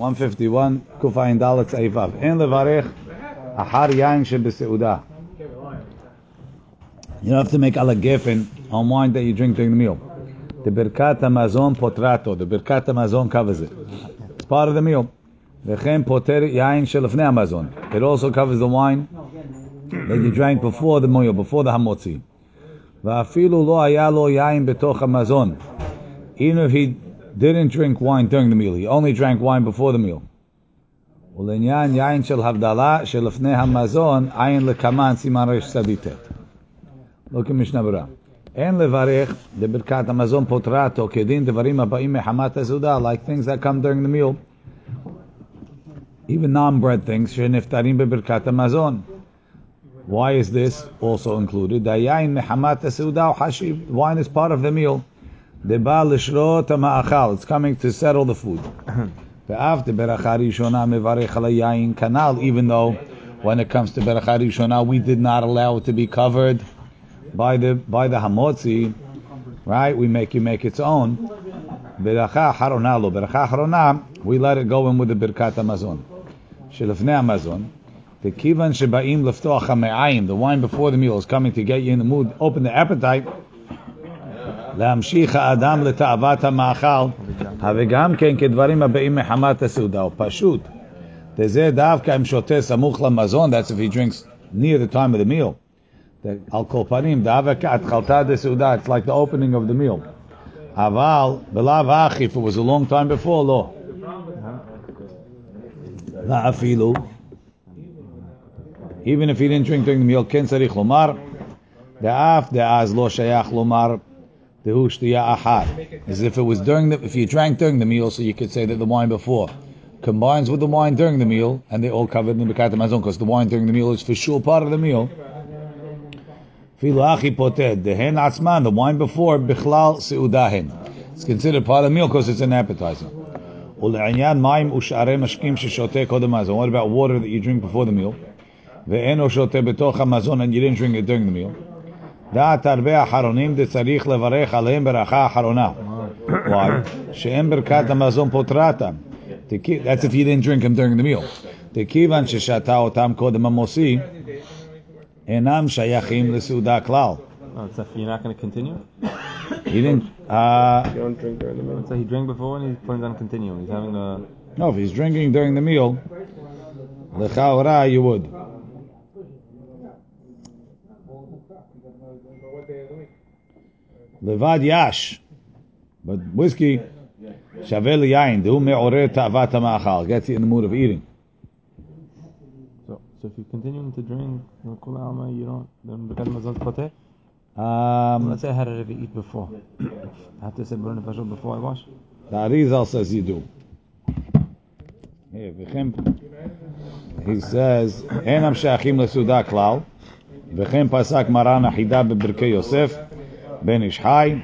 151, Kufayin Dalet Eivav. En levarech ahar yain shebeseuda. You don't have to make ala gefen on wine that you drink during the meal. The Birkat Hamazon potrato. The Birkat Hamazon covers it. It's part of the meal. V'chem poter yain shelefnei Hamazon. It also covers the wine that you drank before the meal, before the hamotzi. Va'afilu lo haya lo yain betoch Hamazon. Even if he didn't drink wine during the meal, he only drank wine before the meal. ולעניין יין של הבדלה שלפני המזון, עין לקמן סימן רש צדיטת. לא כמשנה ברורה. אין לברך לברכת המזון פוטרתו כדין דברים הבאים מחמת הסעודה, like things that come during the meal, even non-bread things, שנפטרים בברכת המזון. Why is this also included? היין מחמת הסעודה הוא חשיב. Wine is part of the meal. The Baalishro Tama'achal. It's coming to settle the food. After Beracha Rishona Mevarech Alayayin Kanal, even though when it comes to Beracha Rishona, we did not allow it to be covered by the by the Hamotzi, right? We make you make its own. Beracha Harona Lo Beracha Harona, we let it go in with the Birkat Hamazon. Shelefne Hamazon. The kivan shebaim leftoach hame'ayim, the wine before the meal is coming to get you in the mood, open the appetite. להמשיך האדם לתאוות המאכל, וגם כן כדברים הבאים מחמת הסעודה, הוא פשוט. וזה דווקא אם שותה סמוך למזון, that's if he drinks near the time of the meal. על כל פנים, דווקא התחלתה דסעודה, it's like the opening of the meal. אבל בלאו הכי, if it was a long time before, לא. ואפילו, even if he didn't drink during the meal, כן צריך לומר, ואף דאז לא שייך לומר as if it was during the, if you drank during the meal, so you could say that the wine before combines with the wine during the meal, and they're all covered in the Bekat Mazon, because the wine during the meal is for sure part of the meal. The wine before, bichlal seudahin. It's considered part of the meal because it's an appetizer. What about water that you drink before the meal? And you didn't drink it during the meal. דעת הרבה אחרונים דצריך לברך עליהם ברכה אחרונה. Why? שאין ברכת המזון פוטרתם. That's if you didn't drink them during the meal. דכיוון ששתה אותם קודם המוסי, אינם שייכים לסעודה כלל. Oh, so you're not going to continue? He didn't, uh, You don't drink during the meal. So he drank before and he's planning on continuing. He's having a. no, if he's drinking during the meal, lechaora you would. levad yash. But whiskey, shavel yain, du me'orer ta'avat ma'achal, gets you in the mood of eating. So, so if you're continuing to drink, you don't, then become mazal fateh? Um, Let's say I had it to eat before. I have to say burn the before I wash. The Arizal says you do. Here, he says, "Enam sheachim lesuda klal, v'chem pasak maran achida bebirkei Yosef." בן איש חי,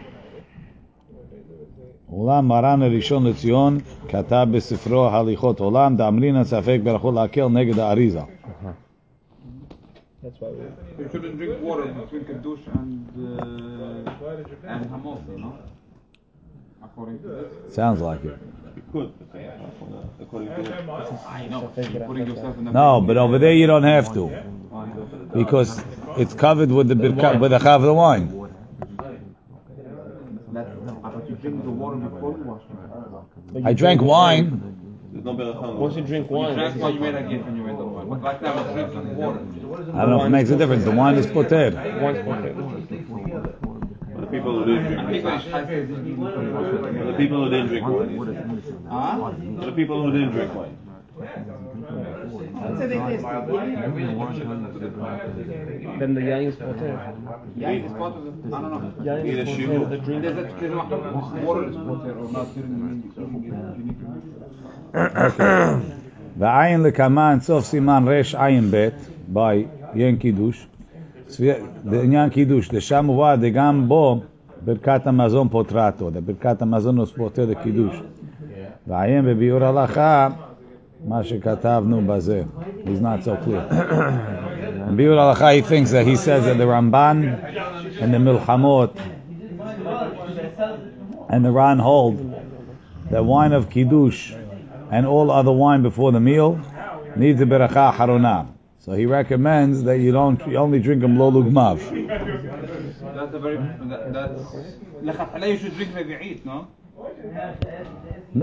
אולם מרן הראשון לציון כתב בספרו הליכות עולם, דאמרינן ספק ברכו להקל נגד האריזה. That's why we. You shouldn't drink water between Kiddush and, uh, and Hamot, you know? According to this. Sounds like it. You could. According to I know. You're putting yourself in the No, but over there you don't have to, because it's covered with the birka, with the chav of the wine. I drank wine. Once you drink wine, drank wine, you made a gift when you made the wine. But right now you're drinking water. I don't know if it makes a difference. The wine is poter. one's okay. The people who didn't drink I think it's high The people who didn't drink wine. The people who didn't drink wine. Then the yain is it's part of the, I don't know. Yain is. The drink. There's a, there's a water is water or not during the. ועין לקמן סוף סימן רש עין ב' בעין קידוש. בעניין קידוש, לשם מובא דגם בו ברכת המזון פוטרתו, ברכת המזון הוא פוטר לקידוש. ועיין בביאור הלכה Mashikatavnu Bazir. He's not so clear. Biur al he thinks that he says that the Ramban and the Milchamot and the Ran hold that wine of Kiddush and all other wine before the meal needs a beracha haruna. So he recommends that you don't you only drink them l'olugmav. That's a very that, that's you should drink no?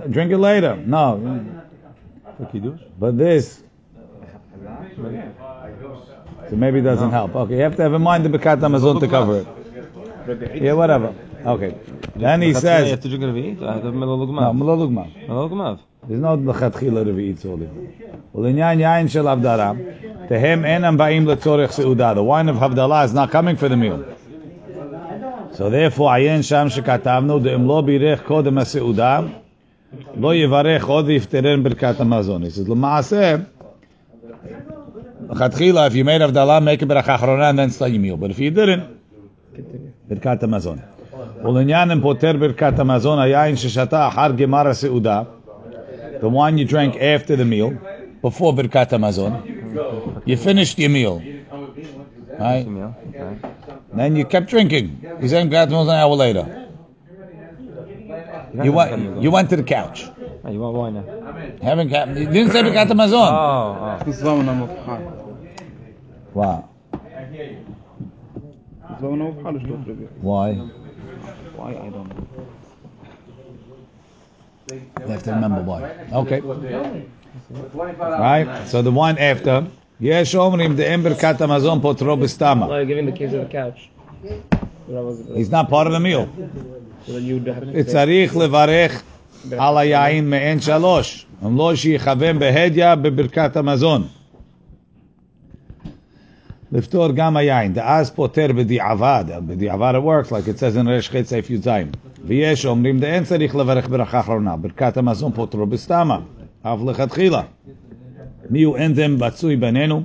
Drink it later. No kiddush? But this. So maybe it doesn't help. Okay, you have to have in mind the birkat hamazon to cover it. Yeah, whatever. Okay. Then he says. To drink have There's no lechatchila revit solid. Ulinyan yain shel avdara. To. The wine of havdalah is not coming for the meal. So therefore, ayin sham shekatavnu de'im lo birech kodem ha'seuda. לא יברך עוד ויפטרן ברכת המזון. He says, למעשה, לכתחילה, if you made הבדלה, make a ברכה אחרונה and then start your meal. But if you didn't, ברכת המזון. ולעניין אם פותר ברכת המזון, היין ששתה אחר גמר הסעודה, the wine you drank after the meal, before Birkat Hamazon, you finished your meal. Right? Yeah, okay. Then you kept drinking. You sang Birkat Hamazon an hour later. You went, you went to the couch. Oh, you want wine now? Having got, you didn't say we got the Mazon. Oh, oh. Wow. Why? Why I don't know. You have to remember why. Okay. Right. So the one after. Yes, Omrim the Ember Kat Amazon Potro Bistama. Well, giving the kids to the couch. He's not part of the meal. so then you would have to say, צריך לברך על היין מעין שלוש, אם לא שיכוון בהדיא בברכת המזון. לפתור גם היין, דאז פותר בדיעבד, בדיעבד it works, like it says in רש חץ סעיף י"ז. ויש אומרים דאין צריך לברך ברכה אחרונה, ברכת המזון פותרו בסתמה, אף לכתחילה. מי הוא אין דם מצוי בינינו?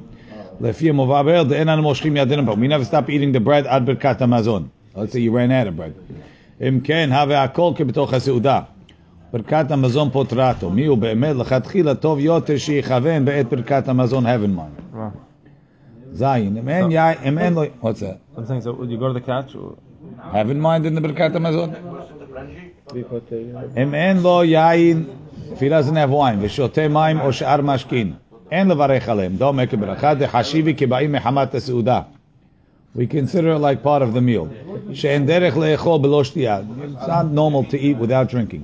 לפי המובא באר, דאין אנו מושכים ידינו בו. We never stop eating the bread עד ברכת המזון. Let's say you ran out of bread. אם כן, הווה הכל כבתוך הסעודה. ברכת המזון פוטרתו. מי הוא באמת? לכתחילה טוב יותר שיכוון בעת ברכת המזון heaven mind. זין, אם אין יין, אם אין לו... What's that? I'm saying, so would you go to the couch? Or, heaven mind in the ברכת המזון? אם אין לו יין, if he doesn't have wine, ושותה מים או שאר משכין, אין לברך עליהם. דומה כברכה דחשיבי כבאים מחמת הסעודה. We consider it like part of the meal. שאין דרך לאכול בלא שתייה. It's not normal to eat without drinking.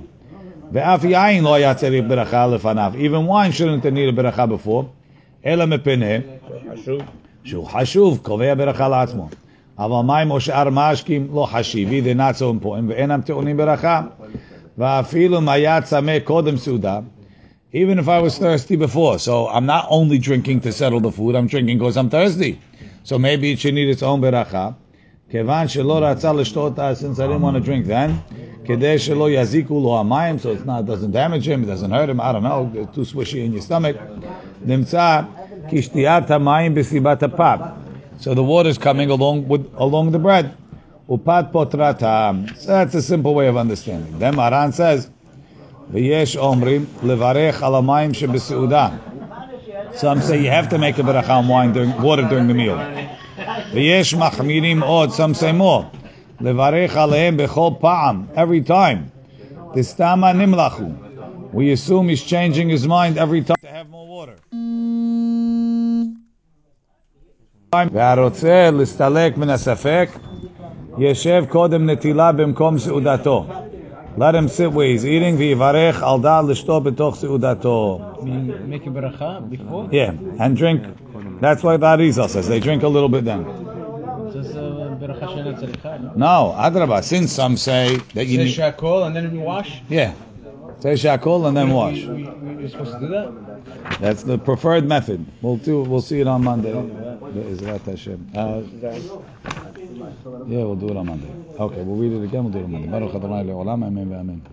ואף יין לא היה צריך ברכה לפניו. Even wine shouldn't have needed ברכה before. אלא מפני שהוא חשוב, קובע ברכה לעצמו. אבל מים או שאר משקים לא חשיבי, they're not so important, ואינם טעונים ברכה. ואפילו אם היה צמא קודם סעודה, even if I was thirsty before, so I'm not only drinking to settle the food, I'm drinking because I'm thirsty. So maybe it should need its own beracha. Kevan shelo ratzah l'shtota, since I didn't want to drink then. Kedei shelo yaziku lo amayim, so it's not, it doesn't damage him, it doesn't hurt him, I don't know, it's too swishy in your stomach. Nimtza kishtiyat hamayim b'sibat hapab. So the water is coming along with, along the bread. Upat potrata. So that's a simple way of understanding. Then Maran says, V'yesh omrim levarech al amayim shebeseudah. Some say you have to make a beracha on wine during water during the meal. V'yesh machmirim od. Some say more. Levarech alehem bechol pa'am every time. Distama nimlachu. We assume he's changing his mind every time to have more water. והרוצה להסתלק מן הספק, ישב קודם נטילה במקום סעודתו. Let him sit where he's eating. V'yivarech al da l'shto b'toch seudato. Make a beracha before. Yeah, and drink. That's why the Arizal says they drink a little bit then. Uh, no, adrabah. Since some say that you need. say shakol and then wash. Yeah, say shakol and then wash. You're supposed to do that. That's the preferred method. We'll do. We'll see it on Monday. Is that Hashem? Uh, Uh, it on Monday. Okay, we'll read it again. We'll do it on Monday. Baruch Adonai le'olam. Amen ve'amen.